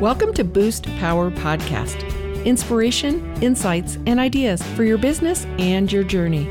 Welcome to Boost Power Podcast inspiration, insights, and ideas for your business and your journey.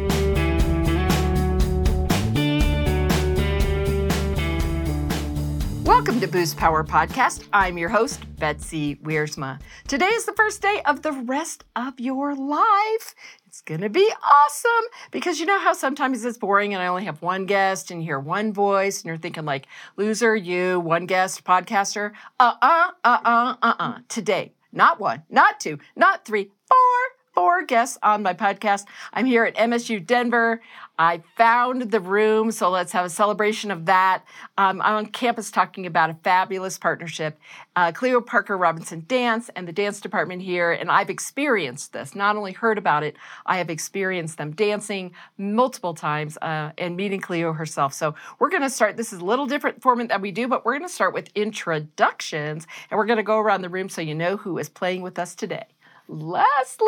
Welcome to Boost Power Podcast. I'm your host, Betsy Wiersma. Today is the first day of the rest of your life. It's going to be awesome because you know how sometimes it's boring and I only have one guest and you hear one voice and you're thinking like, loser, you, one guest, podcaster. Uh-uh, uh-uh, uh-uh. Today, not one, not two, not three, four four guests on my podcast. I'm here at MSU Denver. I found the room, so let's have a celebration of that. Um, I'm on campus talking about a fabulous partnership, uh, Cleo Parker Robinson Dance and the dance department here, and I've experienced this. Not only heard about it, I have experienced them dancing multiple times uh, and meeting Cleo herself. So we're going to start. This is a little different format that we do, but we're going to start with introductions, and we're going to go around the room so you know who is playing with us today. Leslie,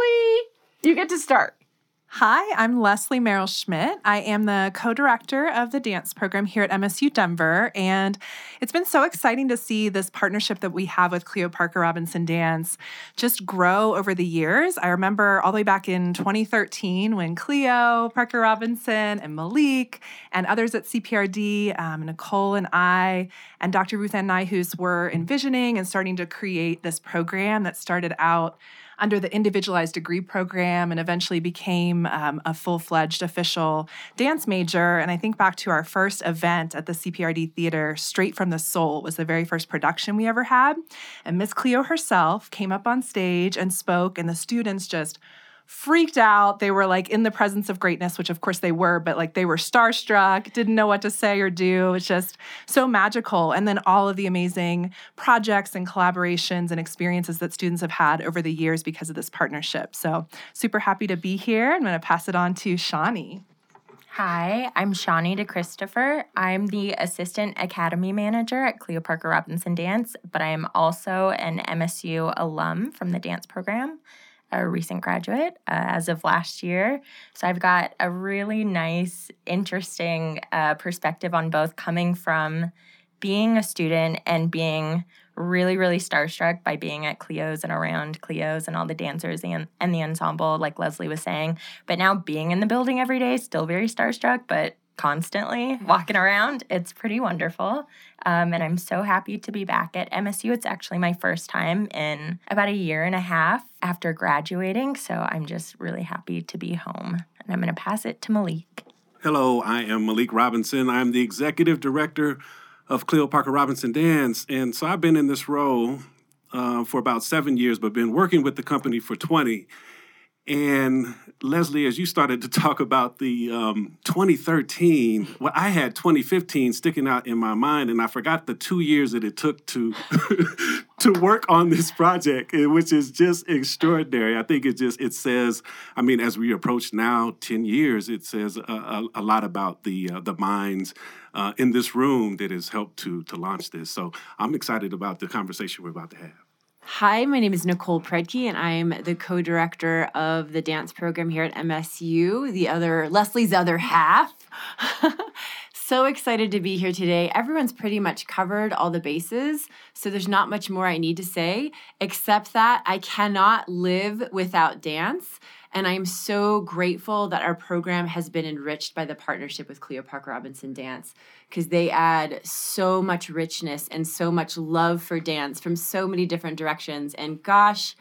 you get to start. Hi, I'm Leslie Merrill Schmidt. I am the co director of the dance program here at MSU Denver. And it's been so exciting to see this partnership that we have with Cleo Parker Robinson Dance just grow over the years. I remember all the way back in 2013 when Cleo, Parker Robinson, and Malik, and others at CPRD, um, Nicole and I, and Dr. Ruth Ann Nyhus were envisioning and starting to create this program that started out under the individualized degree program and eventually became um, a full fledged official dance major. And I think back to our first event at the CPRD Theater, Straight from the Soul was the very first production we ever had. And Miss Cleo herself came up on stage and spoke, and the students just freaked out. They were like in the presence of greatness, which of course they were, but like they were starstruck, didn't know what to say or do. It's just so magical. And then all of the amazing projects and collaborations and experiences that students have had over the years because of this partnership. So super happy to be here. I'm going to pass it on to Shawnee. Hi, I'm Shawnee DeChristopher. I'm the Assistant Academy Manager at Cleo Parker Robinson Dance, but I am also an MSU alum from the dance program a recent graduate uh, as of last year. So I've got a really nice, interesting uh, perspective on both coming from being a student and being really, really starstruck by being at Cleo's and around Cleo's and all the dancers and, and the ensemble, like Leslie was saying. But now being in the building every day, still very starstruck, but constantly walking around. It's pretty wonderful. Um, and I'm so happy to be back at MSU. It's actually my first time in about a year and a half after graduating. So I'm just really happy to be home. And I'm going to pass it to Malik. Hello, I am Malik Robinson. I'm the executive director of Cleo Parker Robinson Dance. And so I've been in this role uh, for about seven years, but been working with the company for 20. And Leslie, as you started to talk about the um, 2013, well, I had 2015 sticking out in my mind, and I forgot the two years that it took to to work on this project, eh, which is just extraordinary. I think it just it says, I mean, as we approach now 10 years, it says a, a, a lot about the uh, the minds uh, in this room that has helped to to launch this. So I'm excited about the conversation we're about to have. Hi, my name is Nicole Predke, and I'm the co director of the dance program here at MSU, the other, Leslie's other half. so excited to be here today. Everyone's pretty much covered all the bases, so there's not much more I need to say, except that I cannot live without dance. And I'm so grateful that our program has been enriched by the partnership with Cleo Parker Robinson Dance because they add so much richness and so much love for dance from so many different directions. And gosh,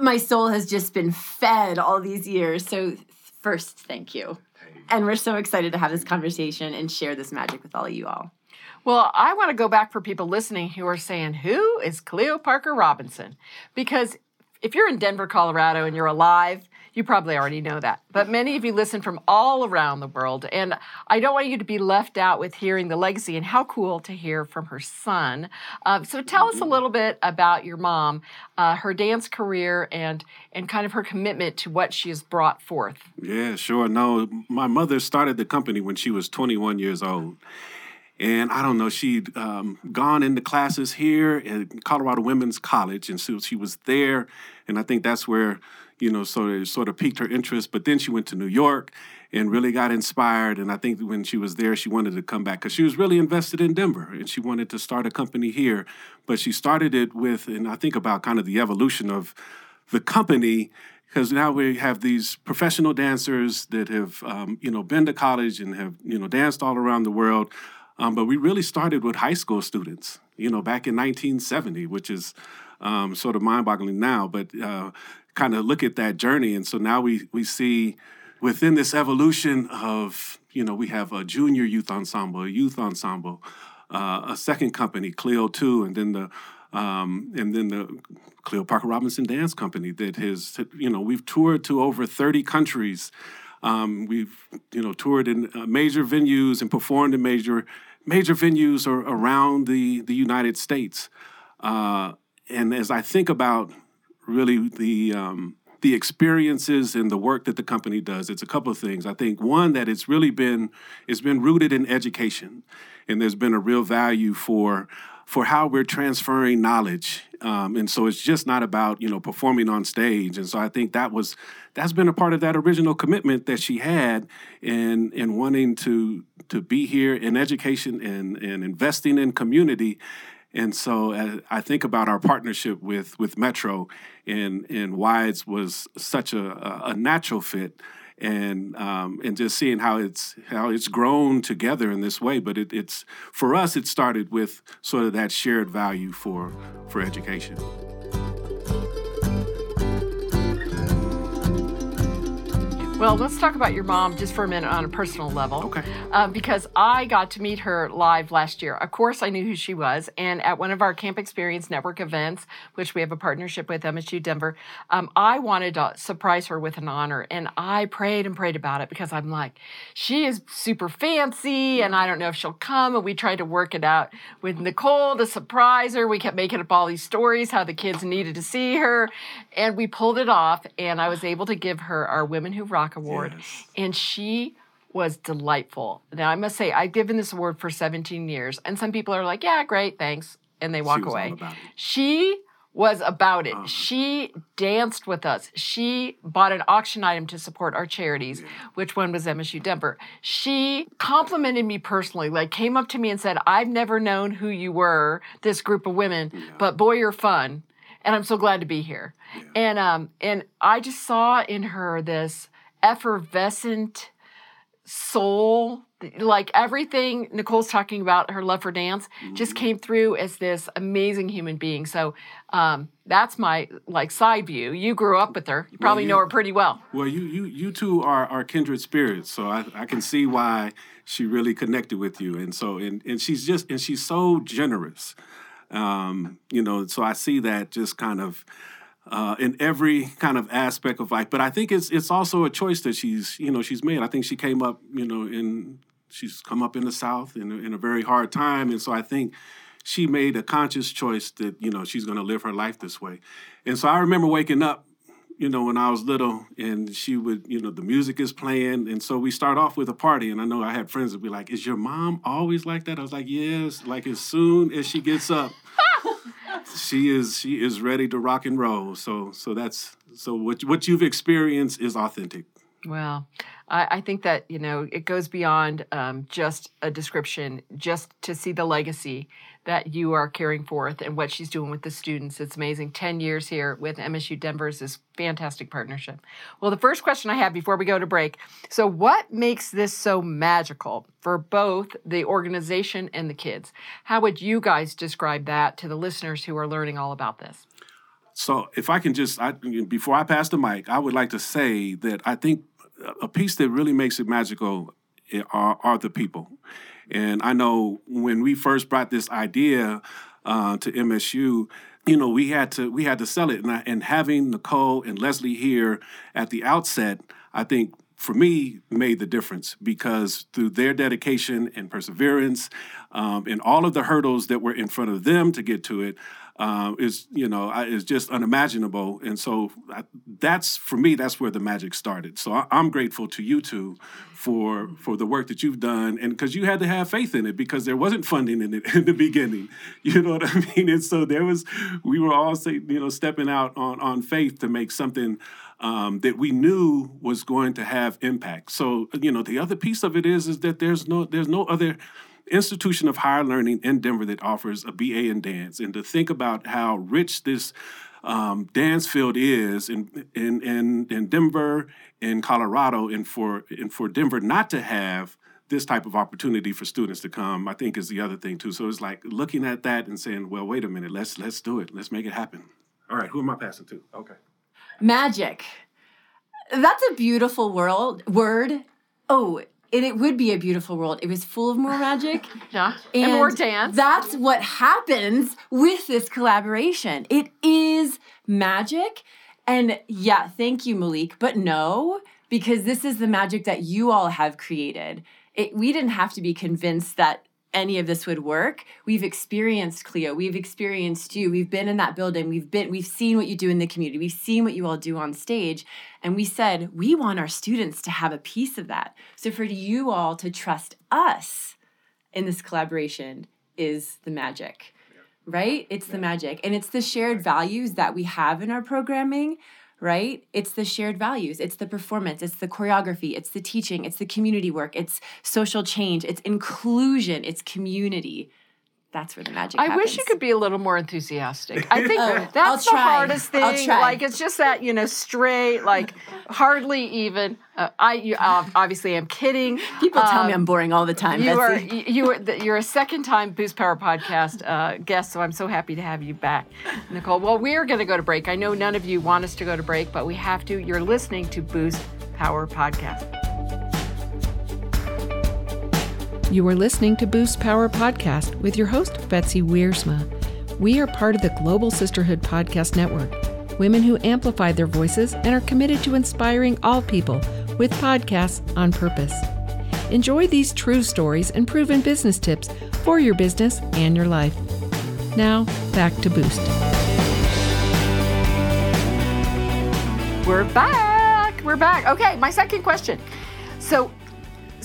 my soul has just been fed all these years. So, first, thank you. And we're so excited to have this conversation and share this magic with all of you all. Well, I want to go back for people listening who are saying, Who is Cleo Parker Robinson? Because if you're in Denver, Colorado, and you're alive, you probably already know that. But many of you listen from all around the world. And I don't want you to be left out with hearing the legacy and how cool to hear from her son. Uh, so tell us a mm-hmm. little bit about your mom, uh, her dance career, and, and kind of her commitment to what she has brought forth. Yeah, sure. No, my mother started the company when she was 21 years old. And I don't know, she'd um, gone into classes here at Colorado Women's College. And so she was there. And I think that's where you know, sort of sort of piqued her interest. But then she went to New York and really got inspired. And I think when she was there, she wanted to come back because she was really invested in Denver and she wanted to start a company here. But she started it with, and I think about kind of the evolution of the company because now we have these professional dancers that have um, you know been to college and have you know danced all around the world um, but we really started with high school students you know back in 1970 which is um, sort of mind-boggling now but uh, kind of look at that journey and so now we we see within this evolution of you know we have a junior youth ensemble a youth ensemble uh, a second company cleo 2 and then the um, and then the Cleo Parker Robinson Dance Company that has, you know, we've toured to over 30 countries. Um, we've, you know, toured in uh, major venues and performed in major major venues or around the the United States. Uh, and as I think about really the um, the experiences and the work that the company does, it's a couple of things. I think one that it's really been it's been rooted in education, and there's been a real value for for how we're transferring knowledge. Um, and so it's just not about you know performing on stage. And so I think that was that's been a part of that original commitment that she had in in wanting to to be here in education and and investing in community. And so uh, I think about our partnership with with Metro and and why it was such a, a natural fit and um, and just seeing how it's how it's grown together in this way. But it, it's for us, it started with sort of that shared value for for education. Well, let's talk about your mom just for a minute on a personal level. Okay. Uh, because I got to meet her live last year. Of course, I knew who she was. And at one of our Camp Experience Network events, which we have a partnership with MSU Denver, um, I wanted to surprise her with an honor. And I prayed and prayed about it because I'm like, she is super fancy and I don't know if she'll come. And we tried to work it out with Nicole to surprise her. We kept making up all these stories how the kids needed to see her. And we pulled it off. And I was able to give her our Women Who Rock Award. Yes. And she was delightful. Now, I must say, I've given this award for 17 years, and some people are like, yeah, great, thanks. And they walk all away. She was about it. Uh-huh. She danced with us. She bought an auction item to support our charities, which one was MSU Denver. She complimented me personally, like came up to me and said, I've never known who you were, this group of women, but boy, you're fun. And I'm so glad to be here. And um, and I just saw in her this effervescent soul like everything nicole's talking about her love for dance just Mm-hmm. came through as this amazing human being. So um, that's my like side view. You grew up with her. You probably you- know her pretty well. Well, you you you two are are kindred spirits, so I, I can see why she really connected with you, and so and and she's just and she's so generous, um, you know. So I see that just kind of uh, in every kind of aspect of life. But I think it's it's also a choice that she's you know she's made. I think she came up you know in she's come up in the South in in a very hard time, and so I think she made a conscious choice that you know she's going to live her life this way. And so I remember waking up you know, when I was little, and she would, you know, the music is playing, and so we start off with a party, and I know I had friends that be like, "Is your mom always like that?" I was like, "Yes." Like as soon as she gets up, she is she is ready to rock and roll. So so that's so what what you've experienced is authentic. Well, I, I think that you know it goes beyond um, just a description. Just to see the legacy that you are carrying forth and what she's doing with the students, it's amazing. Ten years here with MSU Denver is this fantastic partnership. Well, the first question I have before we go to break. So, what makes this so magical for both the organization and the kids? How would you guys describe that to the listeners who are learning all about this? So if I can just, I, before I pass the mic, I would like to say that I think a piece that really makes it magical eh, are, are the people. And I know when we first brought this idea uh, to MSU, you know, we had to we had to sell it, and, I, and having Nicole and Leslie here at the outset, I think for me made the difference because through their dedication and perseverance um, and all of the hurdles that were in front of them to get to it um, is you know I- is just unimaginable. And so I, that's for me that's where the magic started. So I, i'm grateful to you two for for the work that you've done and because you had to have faith in it because there wasn't funding in it in the beginning. You know what i mean? And so there was we were all say, you know stepping out on on faith to make something um, that we knew was going to have impact. So you know, the other piece of it is is that there's no there's no other institution of higher learning in Denver that offers a BA in dance, and to think about how rich this um, dance field is in, in in in Denver, in Colorado, and for and for Denver not to have this type of opportunity for students to come, I think is the other thing too. So it's like looking at that and saying, well, wait a minute, let's let's do it, let's make it happen. All right, who am I passing to? Okay. Magic. That's a beautiful world word. Oh, and it would be a beautiful world. It was full of more magic. Yeah. And, more dance. That's what happens with this collaboration. It is magic. And yeah, thank you, Malik. But no, because this is the magic that you all have created. It, we didn't have to be convinced that any of this would work. We've experienced Cleo. We've experienced you. We've been in that building. We've been we've seen what you do in the community. We've seen what you all do on stage. And we said, we want our students to have a piece of that. So for you all to trust us in this collaboration is the magic. Right? It's the magic. And it's the shared values that we have in our programming right? It's the shared values, it's the performance, it's the choreography, it's the teaching, it's the community work, it's social change, it's inclusion, it's community. That's where the magic I happens. wish you could be a little more enthusiastic. I think Oh, that's I'll the try. hardest I'll thing. try. Like it's just that you know straight, like hardly even. Uh, I you, uh, obviously am kidding. People tell me Um, I'm boring all the time. You are Betsy. you you are the- you're a second time Boost Power podcast uh, guest, so I'm so happy to have you back, Nicole. Well, we're going to go to break. I know none of you want us to go to break, but we have to. You're listening to Boost Power podcast. You are listening to Boost Power podcast with your host Betsy Wiersma. We are part of the Global Sisterhood Podcast Network, women who amplify their voices and are committed to inspiring all people with podcasts on purpose. Enjoy these true stories and proven business tips for your business and your life. Now, back to Boost. We're back. We're back. Okay, my second question. So,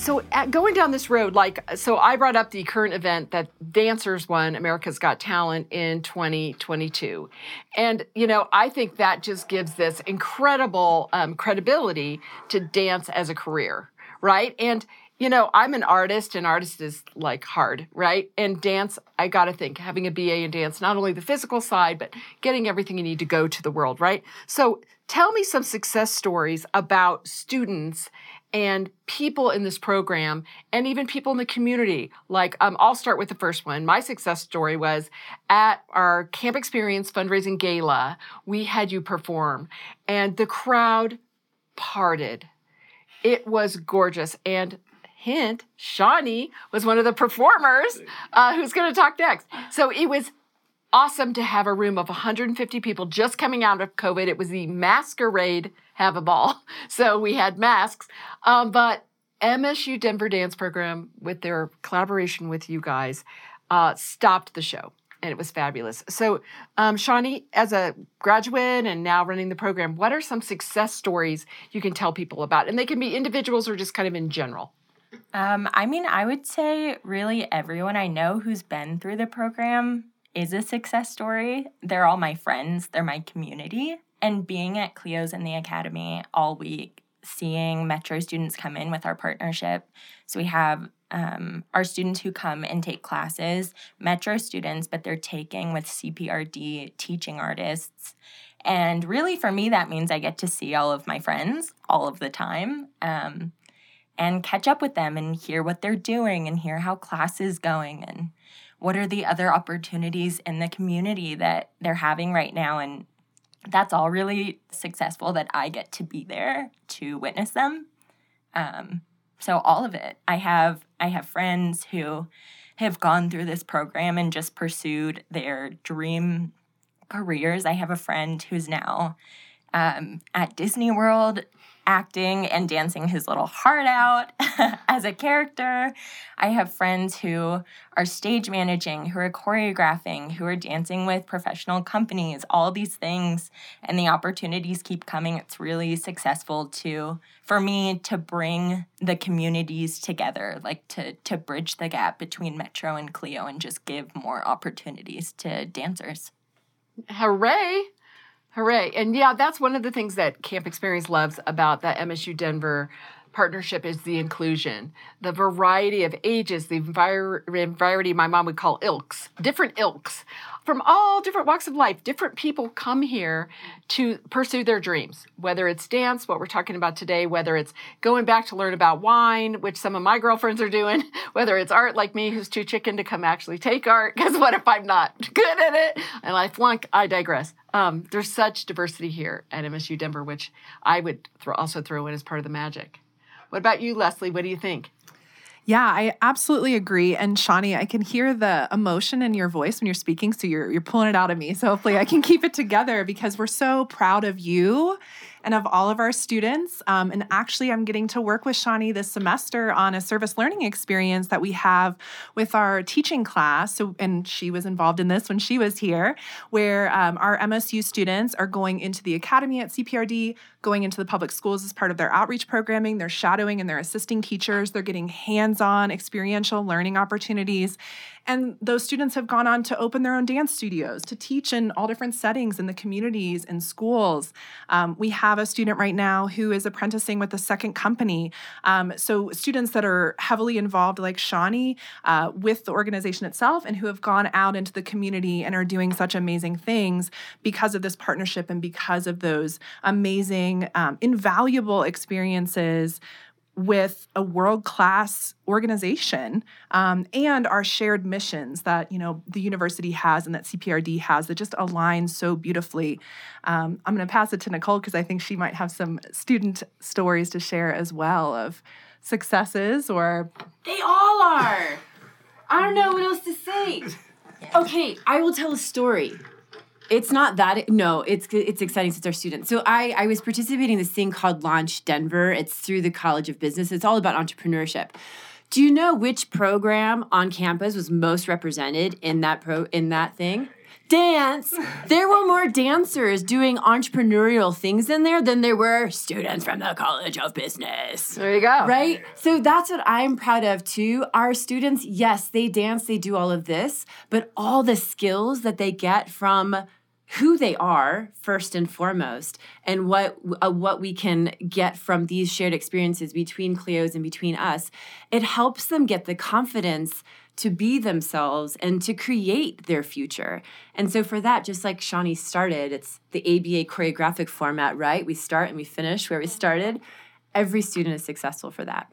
so going down this road, like, so I brought up the current event that dancers won America's Got Talent in 2022. And, you know, I think that just gives this incredible um, credibility to dance as a career, right? And, you know, I'm an artist, and artist is like hard, right? And dance, I got to think, having a BA in dance, not only the physical side, but getting everything you need to go to the world, right? So tell me some success stories about students and people in this program and even people in the community. Like um, i'll start with the first one. My success story was at our camp experience fundraising gala we had you perform and the crowd parted. It was gorgeous. And hint shawnee was one of the performers uh, who's going to talk next. So it was awesome to have a room of 150 people just coming out of COVID. It was the masquerade have a ball. So we had masks. Um, but MSU Denver Dance Program, with their collaboration with you guys, uh, stopped the show. And it was fabulous. So, um, Shawnee, as a graduate and now running the program, what are some success stories you can tell people about? And they can be individuals or just kind of in general. Um, I mean, I would say really everyone I know who's been through the program is a success story. They're all my friends, they're my community. And being at Cleo's in the academy all week, seeing Metro students come in with our partnership. So we have um, our students who come and take classes, Metro students, but they're taking with CPRD teaching artists. And really, for me, that means I get to see all of my friends all of the time. Um, and catch up with them and hear what they're doing and hear how class is going and what are the other opportunities in the community that they're having right now? And that's all really successful that i get to be there to witness them. Um, so all of it. I have i have friends who have gone through this program and just pursued their dream careers. I have a friend who's now um, at disney world acting and dancing his little heart out as a character. I have friends who are stage managing, who are choreographing, who are dancing with professional companies, all these things. And the opportunities keep coming. It's really successful to for me to bring the communities together, like to to bridge the gap between Metro and Cleo and just give more opportunities to dancers. Hooray! Hooray. And yeah, that's one of the things that Camp Experience loves about the MSU Denver partnership is the inclusion, the variety of ages, the variety my mom would call ilks, different ilks from all different walks of life. Different people come here to pursue their dreams, whether it's dance, what we're talking about today, whether it's going back to learn about wine, which some of my girlfriends are doing, whether it's art like me, who's too chicken to come actually take art, because what if I'm not good at it and I flunk? I digress. Um, there's such diversity here at MSU Denver, which I would throw, also throw in as part of the magic. What about you, Leslie? What do you think? Yeah, I absolutely agree. And Shawnee, I can hear the emotion in your voice when you're speaking. So you're you're pulling it out of me. So hopefully I can keep it together because we're so proud of you and of all of our students. Um, and actually, I'm getting to work with Shawnee this semester on a service learning experience that we have with our teaching class. So, and she was involved in this when she was here, where um, our MSU students are going into the academy at CPRD, going into the public schools as part of their outreach programming. They're shadowing and they're assisting teachers. They're getting hands on experiential learning opportunities. And those students have gone on to open their own dance studios, to teach in all different settings in the communities and schools. Um, we have a student right now who is apprenticing with a second company. Um, so, students that are heavily involved, like Shawnee, uh, with the organization itself and who have gone out into the community and are doing such amazing things because of this partnership and because of those amazing, um, invaluable experiences with a world class organization um, and our shared missions that you know the university has and that CPRD has that just align so beautifully. Um, I'm going to pass it to Nicole because I think she might have some student stories to share as well of successes or they all are. I don't know what else to say. Okay, I will tell a story. It's not that. No, it's it's exciting since our students. So I I was participating in this thing called Launch Denver. It's through the College of Business. It's all about entrepreneurship. Do you know which program on campus was most represented in that pro in that thing? Dance. There were more dancers doing entrepreneurial things in there than there were students from the College of Business. There you go. Right? So that's what I'm proud of too. Our students, yes, they dance, they do all of this, but all the skills that they get from who they are first and foremost and what uh, what we can get from these shared experiences between Cleos and between us it helps them get the confidence to be themselves and to create their future. And so for that just like Shawnee started it's the ABA choreographic format right? We start and we finish where we started. Every student is successful for that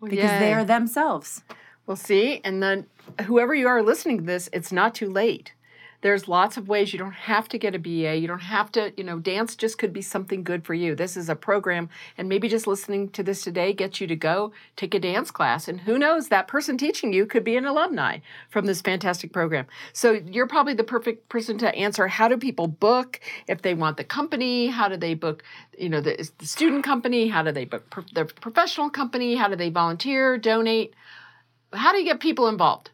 well, because yay. they are themselves. Well see? And then whoever you are listening to this it's not too late there's lots of ways you don't have to get a BA. You don't have to, you know, dance just could be something good for you. This is a program, and maybe just listening to this today gets you to go take a dance class. And who knows, that person teaching you could be an alumni from this fantastic program. So you're probably the perfect person to answer how do people book if they want the company? How do they book, you know, the, the student company? How do they book pro- their professional company? How do they volunteer, donate? How do you get people involved?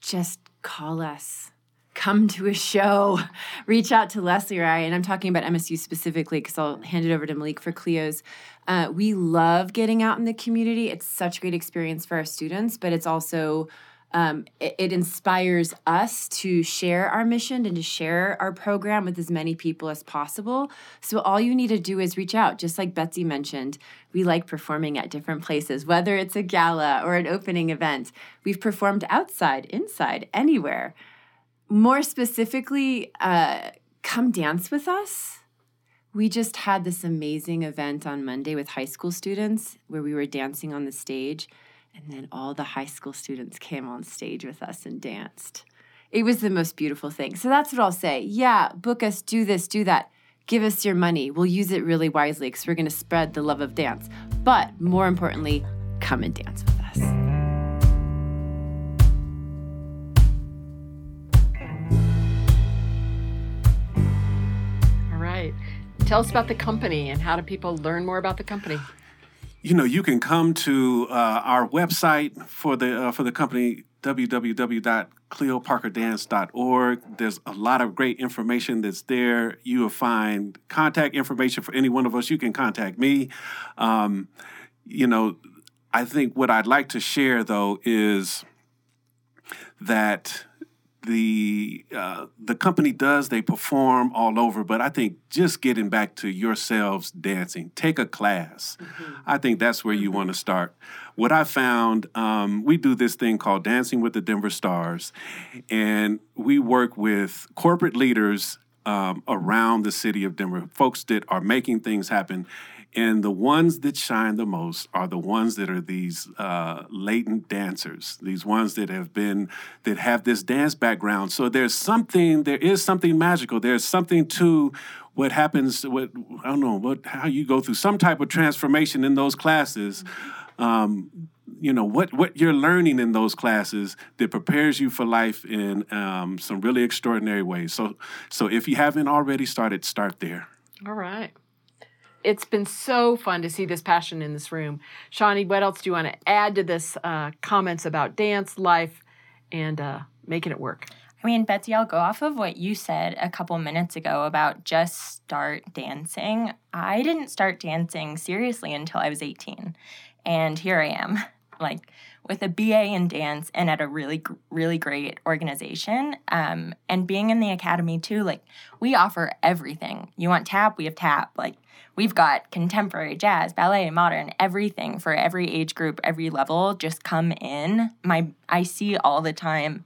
Just call us come to a show, reach out to Leslie or I, and I'm talking about MSU specifically because I'll hand it over to Malik for Cleo's. Uh, we love getting out in the community. It's such a great experience for our students, but it's also um, it, it, inspires us to share our mission and to share our program with as many people as possible. So all you need to do is reach out, just like Betsy mentioned. We like performing at different places, whether it's a gala or an opening event. We've performed outside, inside, anywhere more specifically, uh, come dance with us. We just had this amazing event on Monday with high school students where we were dancing on the stage, and then all the high school students came on stage with us and danced. It was the most beautiful thing. So that's what I'll say. Yeah, book us, do this, do that. Give us your money. We'll use it really wisely because we're going to spread the love of dance. But more importantly, come and dance with us. Tell us about the company and how do people learn more about the company? You know, you can come to uh, our website for the uh, for the company www.cleoparkerdance.org. There's a lot of great information that's there. You will find contact information for any one of us. You can contact me. Um, you know, I think what I'd like to share though is that the uh, the company does they perform all over but i think just getting back to yourselves dancing take a class mm-hmm. i think that's where you mm-hmm. want to start what i found um, we do this thing called dancing with the denver stars and we work with corporate leaders um, around the city of denver folks that are making things happen and the ones that shine the most are the ones that are these uh, latent dancers, these ones that have been, that have this dance background. So there's something, there is something magical. There's something to what happens, what, I don't know, what, how you go through some type of transformation in those classes. Um, you know what what you're learning in those classes that prepares you for life in um, some really extraordinary ways. So so if you haven't already started, start there. All right it's been so fun to see this passion in this room. Shawnee, what else do you want to add to this uh, comments about dance, life, and uh, making it work? I mean, Betsy, I'll go off of what you said a couple minutes ago about just start dancing. I didn't start dancing seriously until I was 18. And here I am, like with a BA in dance and at a really, really great organization. Um, and being in the academy too, like we offer everything. You want tap, we have tap. Like we've got contemporary, jazz, ballet, modern, everything for every age group, every level. Just come in. My I see all the time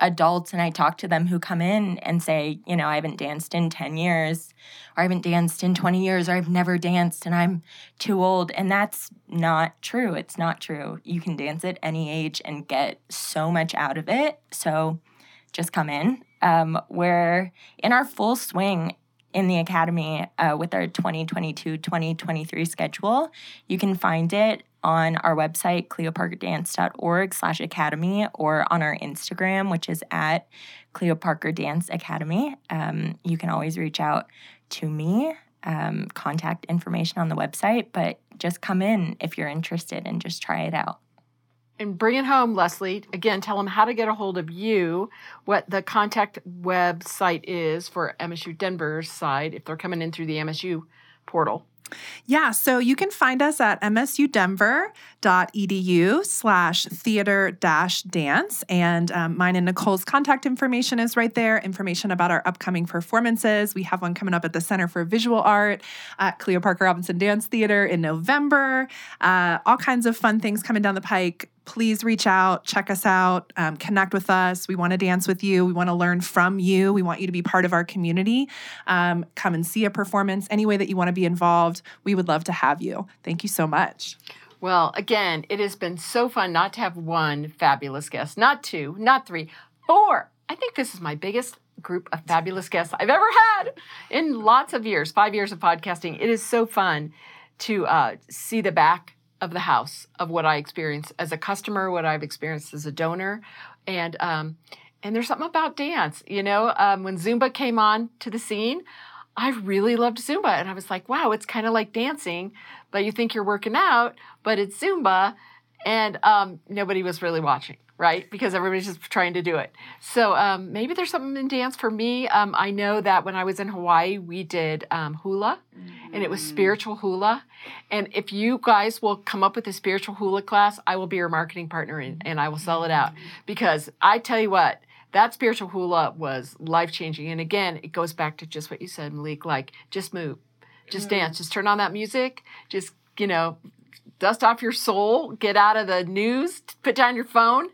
adults and I talk to them who come in and say, you know, I haven't danced in 10 years, or I haven't danced in 20 years, or I've never danced and I'm too old. And that's not true. It's not true. You can dance at any age and get so much out of it. So just come in. Um, we're in our full swing in the academy uh, with our 2022 2023 schedule. You can find it on our website, cleoparkerdance.org slash academy, or on our Instagram, which is at Cleoparker Dance Academy. Um, you can always reach out to me, um, contact information on the website, but just come in if you're interested and just try it out and bring it home, Leslie. Again, tell them how to get a hold of you, what the contact website is for MSU Denver's side if they're coming in through the MSU portal. Yeah, so you can find us at msudenver.edu slash theater dash dance. And um, mine and Nicole's contact information is right there, information about our upcoming performances. We have one coming up at the Center for Visual Art at Cleo Parker Robinson Dance Theater in November. Uh, all kinds of fun things coming down the pike please reach out, check us out, um, connect with us. We want to dance with you. We want to learn from you. We want you to be part of our community. Um, come and see a performance any way that you want to be involved. We would love to have you. Thank you so much. Well, again, it has been so fun not to have one fabulous guest, not two, not three, four. I think this is my biggest group of fabulous guests I've ever had in lots of years, five years of podcasting. It is so fun to uh, see the back of the house of what I experienced as a customer, what I've experienced as a donor, and um, and there's something about dance. You know, um, when Zumba came on to the scene, I really loved Zumba, and I was like, wow, it's kind of like dancing, but you think you're working out, but it's Zumba, and um, nobody was really watching right? Because everybody's just trying to do it. So um, maybe there's something in dance for me. Um, I know that when I was in Hawaii, we did um, hula, mm-hmm. and it was mm. spiritual hula. And if you guys will come up with a spiritual hula class, I will be your marketing partner and, and I will sell it out. Mm-hmm. Because I tell you what, that spiritual hula was life changing. And again, it goes back to just what you said, Malik like, just move, just mm-hmm. dance, just turn on that music, just, you know, dust off your soul, get out of the news, put down your phone,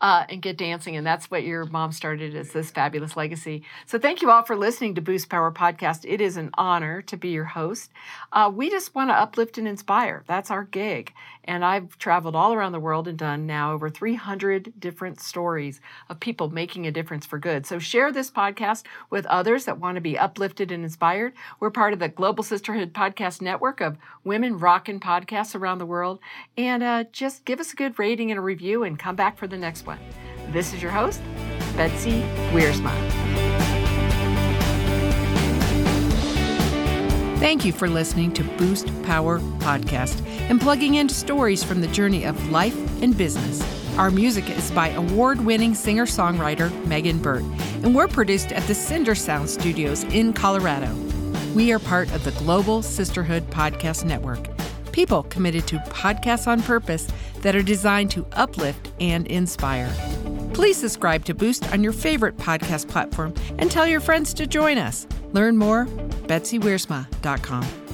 uh, and get dancing. And that's what your mom started as this fabulous legacy. So thank you all for listening to Boost Power Podcast. It is an honor to be your host. Uh, we just want to uplift and inspire. That's our gig. And I've traveled all around the world and done now over 300 different stories of people making a difference for good. So share this podcast with others that want to be uplifted and inspired. We're part of the Global Sisterhood Podcast Network of women rocking podcasts around the world. And uh, just give us a good rating and a review and come back for the next one. This is your host, Betsy Wiersma. Thank you for listening to Boost Power Podcast and plugging into stories from the journey of life and business. Our music is by award winning singer songwriter Megan Burtt, and we're produced at the Cinder Sound Studios in Colorado. We are part of the Global Sisterhood Podcast Network people committed to podcasts on purpose that are designed to uplift and inspire. Please subscribe to Boost on your favorite podcast platform and tell your friends to join us. Learn more, betsywiersma.com.